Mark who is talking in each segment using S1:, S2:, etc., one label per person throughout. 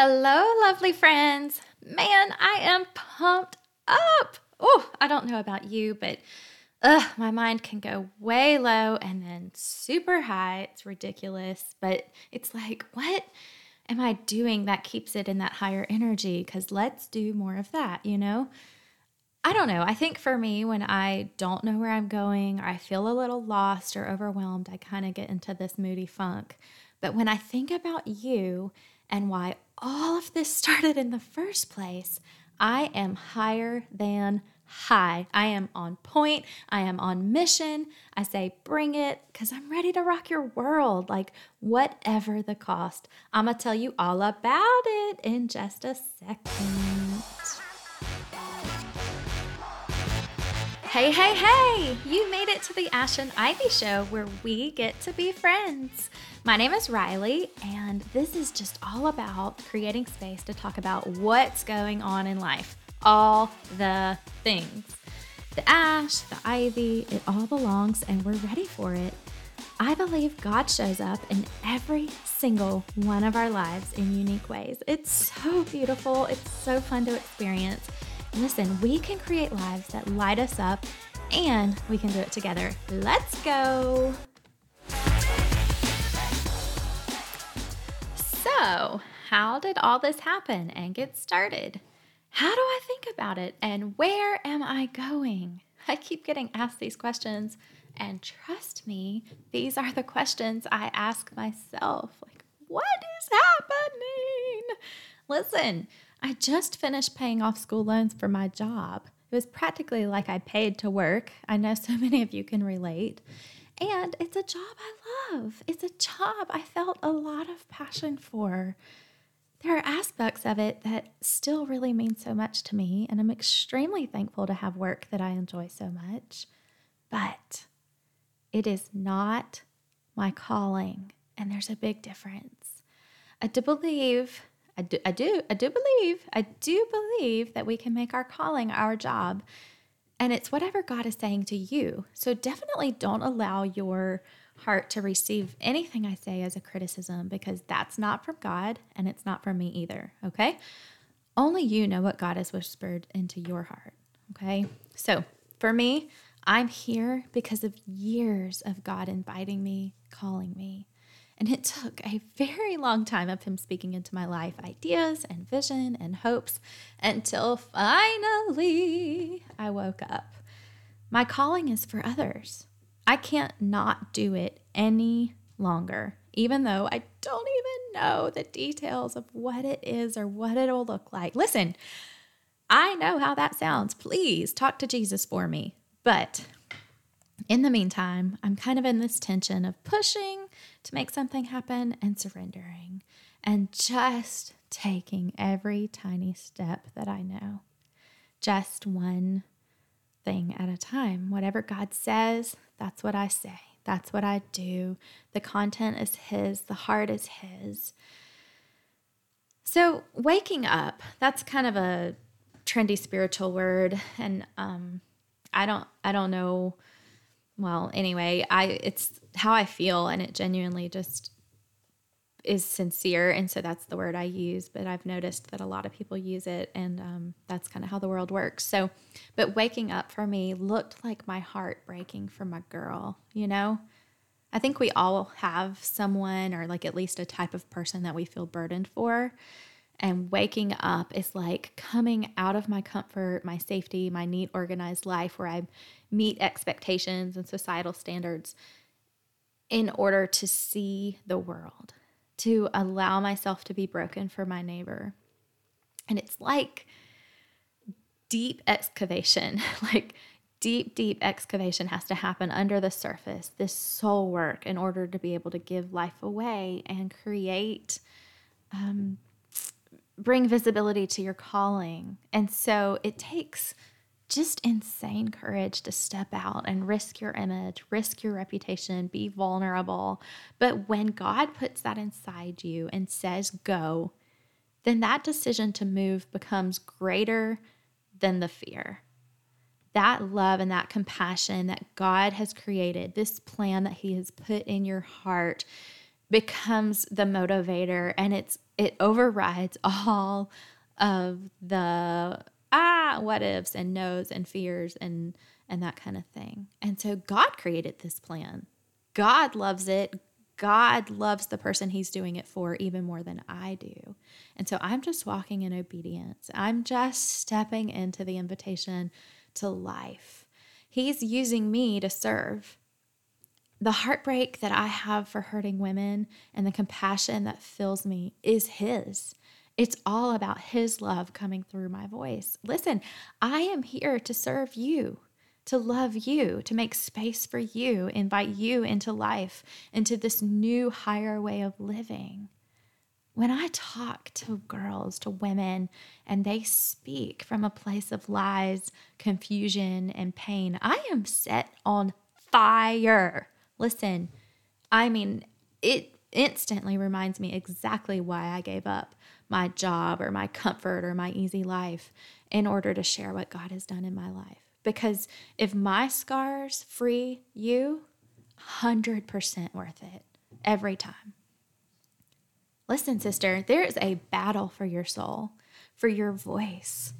S1: Hello, lovely friends. Man, I am pumped up. Oh, I don't know about you, but ugh, my mind can go way low and then super high. It's ridiculous, but it's like, what am I doing that keeps it in that higher energy? Because let's do more of that, you know? I don't know. I think for me, when I don't know where I'm going or I feel a little lost or overwhelmed, I kind of get into this moody funk. But when I think about you and why all of this started in the first place, I am higher than high. I am on point. I am on mission. I say, bring it because I'm ready to rock your world, like whatever the cost. I'm going to tell you all about it in just a second. Hey, hey, hey! You made it to the Ash and Ivy Show where we get to be friends. My name is Riley, and this is just all about creating space to talk about what's going on in life. All the things. The ash, the ivy, it all belongs, and we're ready for it. I believe God shows up in every single one of our lives in unique ways. It's so beautiful, it's so fun to experience. Listen, we can create lives that light us up, and we can do it together. Let's go! So, how did all this happen and get started? How do I think about it? And where am I going? I keep getting asked these questions, and trust me, these are the questions I ask myself. Like, what is happening? Listen, I just finished paying off school loans for my job. It was practically like I paid to work. I know so many of you can relate. And it's a job I love. It's a job I felt a lot of passion for. There are aspects of it that still really mean so much to me, and I'm extremely thankful to have work that I enjoy so much. But it is not my calling, and there's a big difference. I do believe, I do, I do, I do believe, I do believe that we can make our calling our job and it's whatever God is saying to you. So definitely don't allow your heart to receive anything I say as a criticism because that's not from God and it's not from me either. Okay. Only you know what God has whispered into your heart. Okay. So for me, I'm here because of years of God inviting me, calling me. And it took a very long time of him speaking into my life ideas and vision and hopes until finally I woke up. My calling is for others. I can't not do it any longer, even though I don't even know the details of what it is or what it'll look like. Listen, I know how that sounds. Please talk to Jesus for me. But in the meantime, I'm kind of in this tension of pushing to make something happen and surrendering and just taking every tiny step that I know. Just one thing at a time. Whatever God says, that's what I say. That's what I do. The content is His, the heart is His. So, waking up, that's kind of a trendy spiritual word. And um, I don't, I don't know well, anyway, I it's how I feel and it genuinely just is sincere and so that's the word I use, but I've noticed that a lot of people use it and um, that's kind of how the world works. So, but waking up for me looked like my heart breaking for my girl, you know? I think we all have someone or like at least a type of person that we feel burdened for. And waking up is like coming out of my comfort, my safety, my neat, organized life where I meet expectations and societal standards in order to see the world, to allow myself to be broken for my neighbor. And it's like deep excavation, like deep, deep excavation has to happen under the surface, this soul work, in order to be able to give life away and create, um, bring visibility to your calling. And so it takes just insane courage to step out and risk your image, risk your reputation, be vulnerable. But when God puts that inside you and says go, then that decision to move becomes greater than the fear. That love and that compassion that God has created, this plan that He has put in your heart, becomes the motivator and it's it overrides all of the ah what ifs and no's and fears and and that kind of thing. And so God created this plan. God loves it. God loves the person he's doing it for even more than I do. And so I'm just walking in obedience. I'm just stepping into the invitation to life. He's using me to serve. The heartbreak that I have for hurting women and the compassion that fills me is His. It's all about His love coming through my voice. Listen, I am here to serve you to love you, to make space for you, invite you into life, into this new higher way of living. When I talk to girls, to women, and they speak from a place of lies, confusion, and pain, I am set on fire. Listen, I mean, it instantly reminds me exactly why I gave up my job or my comfort or my easy life in order to share what God has done in my life. Because if my scars free you, 100% worth it every time. Listen, sister, there is a battle for your soul, for your voice,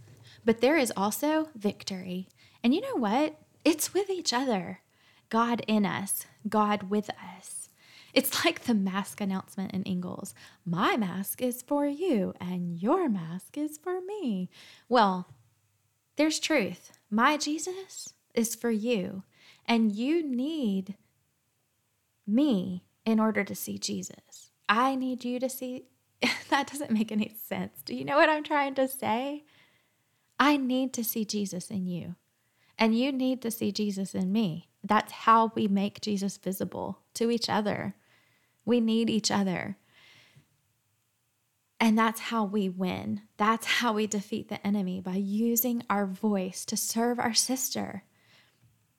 S1: but there is also victory. And you know what? It's with each other God in us, God with us. It's like the mask announcement in Ingles My mask is for you, and your mask is for me. Well, there's truth. My Jesus is for you, and you need me in order to see Jesus. I need you to see. that doesn't make any sense. Do you know what I'm trying to say? I need to see Jesus in you, and you need to see Jesus in me. That's how we make Jesus visible to each other. We need each other. And that's how we win. That's how we defeat the enemy by using our voice to serve our sister.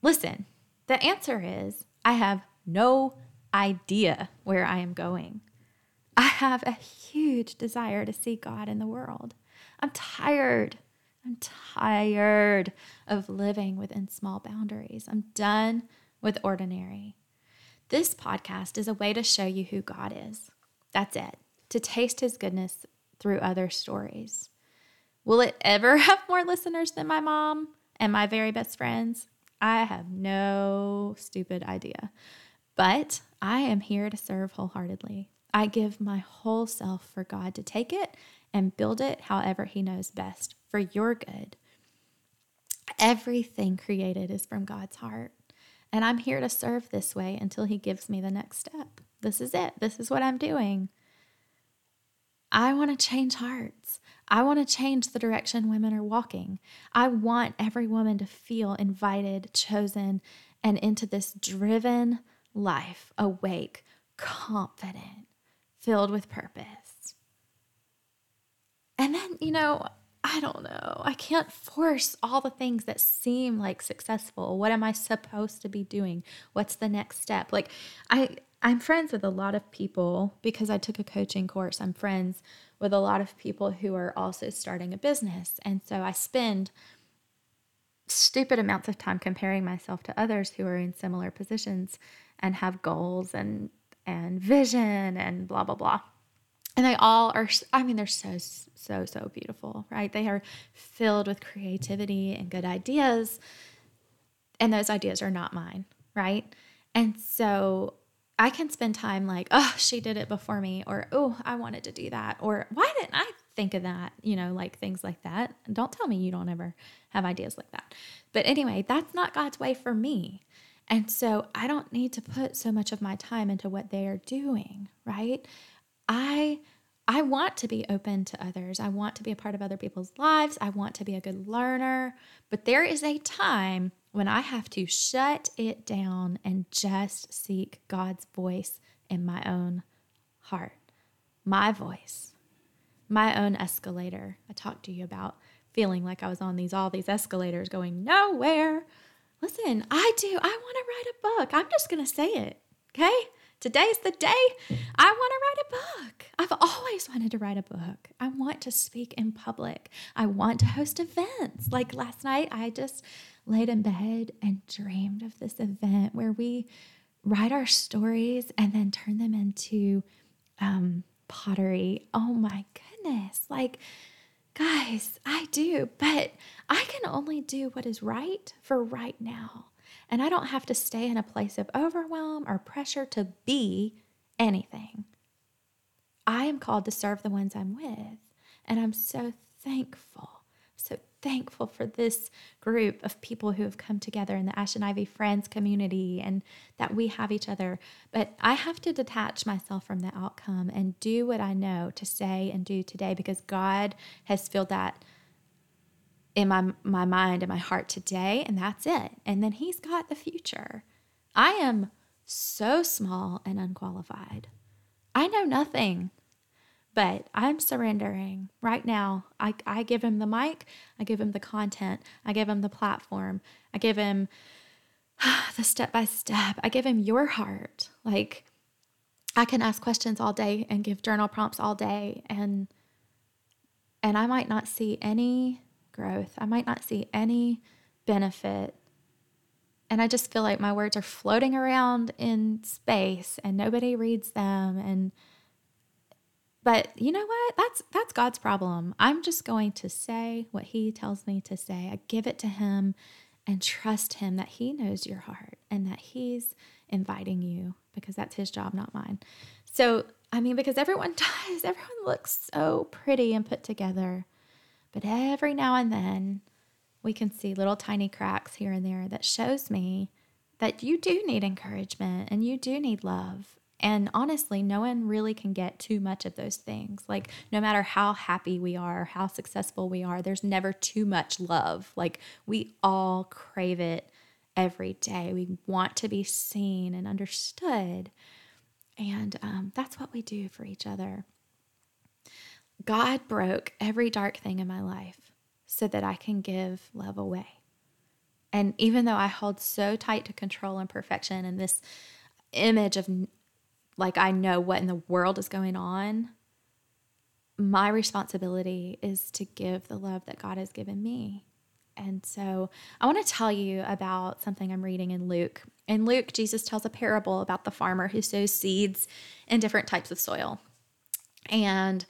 S1: Listen, the answer is I have no idea where I am going. I have a huge desire to see God in the world. I'm tired. I'm tired of living within small boundaries. I'm done with ordinary. This podcast is a way to show you who God is. That's it to taste his goodness through other stories. Will it ever have more listeners than my mom and my very best friends? I have no stupid idea. But I am here to serve wholeheartedly. I give my whole self for God to take it and build it however He knows best for your good. Everything created is from God's heart. And I'm here to serve this way until He gives me the next step. This is it. This is what I'm doing. I want to change hearts. I want to change the direction women are walking. I want every woman to feel invited, chosen, and into this driven life, awake, confident, filled with purpose. And then, you know, I don't know. I can't force all the things that seem like successful. What am I supposed to be doing? What's the next step? Like I I'm friends with a lot of people because I took a coaching course. I'm friends with a lot of people who are also starting a business. And so I spend stupid amounts of time comparing myself to others who are in similar positions and have goals and and vision and blah blah blah. And they all are I mean they're so so so beautiful, right? They are filled with creativity and good ideas. And those ideas are not mine, right? And so I can spend time like, oh, she did it before me, or oh, I wanted to do that, or why didn't I think of that? You know, like things like that. Don't tell me you don't ever have ideas like that. But anyway, that's not God's way for me. And so I don't need to put so much of my time into what they are doing, right? I I want to be open to others. I want to be a part of other people's lives. I want to be a good learner. But there is a time when I have to shut it down and just seek God's voice in my own heart, my voice, my own escalator. I talked to you about feeling like I was on these all these escalators going nowhere. Listen, I do. I want to write a book. I'm just going to say it. Okay? Today's the day I want to write a book. I've always wanted to write a book. I want to speak in public. I want to host events. Like last night, I just laid in bed and dreamed of this event where we write our stories and then turn them into um, pottery. Oh my goodness. Like, guys, I do, but I can only do what is right for right now. And I don't have to stay in a place of overwhelm or pressure to be anything. I am called to serve the ones I'm with. And I'm so thankful so thankful for this group of people who have come together in the Ash and Ivy Friends community and that we have each other. But I have to detach myself from the outcome and do what I know to say and do today because God has filled that in my, my mind and my heart today, and that's it. And then He's got the future. I am so small and unqualified. I know nothing. But I'm surrendering right now. I, I give him the mic, I give him the content, I give him the platform, I give him the step by step, I give him your heart. Like, I can ask questions all day and give journal prompts all day and and I might not see any growth. I might not see any benefit. And I just feel like my words are floating around in space and nobody reads them and but you know what? That's that's God's problem. I'm just going to say what he tells me to say. I give it to him and trust him that he knows your heart and that he's inviting you because that's his job, not mine. So, I mean, because everyone does, everyone looks so pretty and put together. But every now and then, we can see little tiny cracks here and there that shows me that you do need encouragement and you do need love and honestly, no one really can get too much of those things. Like, no matter how happy we are, how successful we are, there's never too much love. Like, we all crave it every day. We want to be seen and understood. And um, that's what we do for each other. God broke every dark thing in my life so that I can give love away. And even though I hold so tight to control and perfection and this image of like I know what in the world is going on, my responsibility is to give the love that God has given me. And so I want to tell you about something I'm reading in Luke. In Luke, Jesus tells a parable about the farmer who sows seeds in different types of soil. And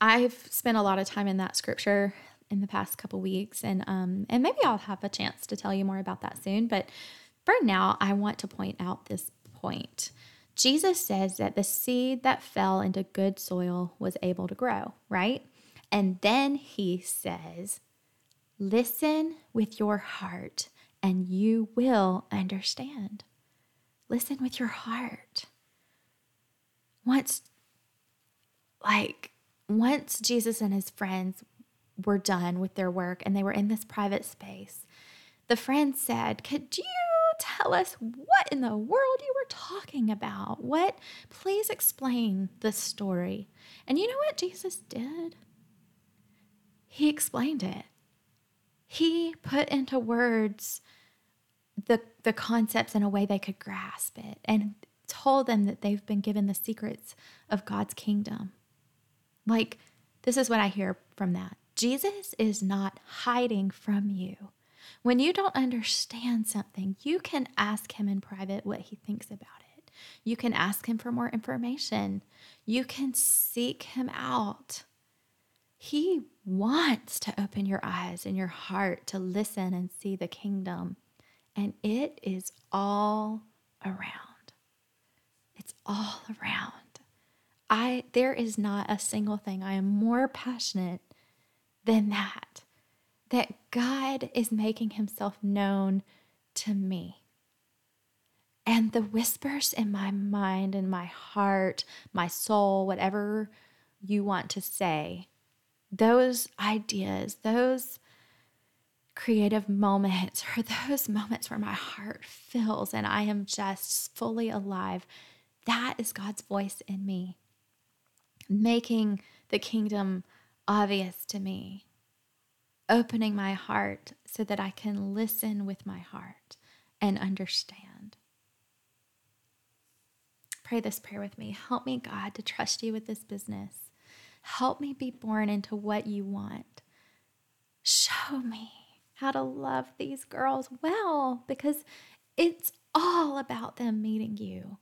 S1: I've spent a lot of time in that scripture in the past couple weeks, and um, and maybe I'll have a chance to tell you more about that soon. But for now, I want to point out this point. Jesus says that the seed that fell into good soil was able to grow, right? And then he says, Listen with your heart and you will understand. Listen with your heart. Once, like, once Jesus and his friends were done with their work and they were in this private space, the friends said, Could you tell us what in the world you were talking about? What? Please explain the story. And you know what Jesus did? He explained it. He put into words the, the concepts in a way they could grasp it and told them that they've been given the secrets of God's kingdom. Like, this is what I hear from that. Jesus is not hiding from you. When you don't understand something, you can ask him in private what he thinks about it. You can ask him for more information. You can seek him out. He wants to open your eyes and your heart to listen and see the kingdom. And it is all around. It's all around. I there is not a single thing I am more passionate than that that God is making himself known to me. And the whispers in my mind and my heart, my soul, whatever you want to say, those ideas, those creative moments, or those moments where my heart fills and I am just fully alive, that is God's voice in me, making the kingdom obvious to me opening my heart so that I can listen with my heart and understand. Pray this prayer with me. Help me, God, to trust you with this business. Help me be born into what you want. Show me how to love these girls well because it's all about them meeting you.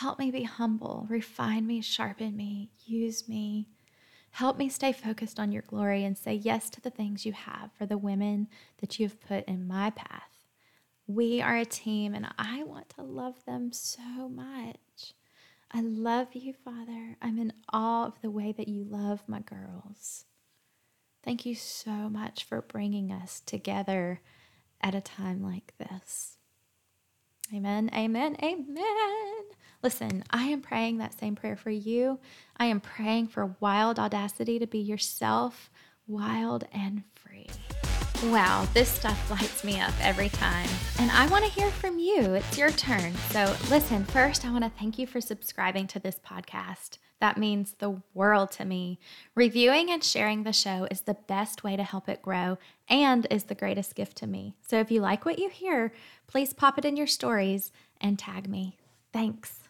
S1: Help me be humble, refine me, sharpen me, use me. Help me stay focused on your glory and say yes to the things you have for the women that you have put in my path. We are a team, and I want to love them so much. I love you, Father. I'm in awe of the way that you love my girls. Thank you so much for bringing us together at a time like this. Amen, amen, amen. Listen, I am praying that same prayer for you. I am praying for wild audacity to be yourself, wild and free. Wow, this stuff lights me up every time. And I want to hear from you. It's your turn. So, listen, first, I want to thank you for subscribing to this podcast. That means the world to me. Reviewing and sharing the show is the best way to help it grow and is the greatest gift to me. So, if you like what you hear, please pop it in your stories and tag me. Thanks.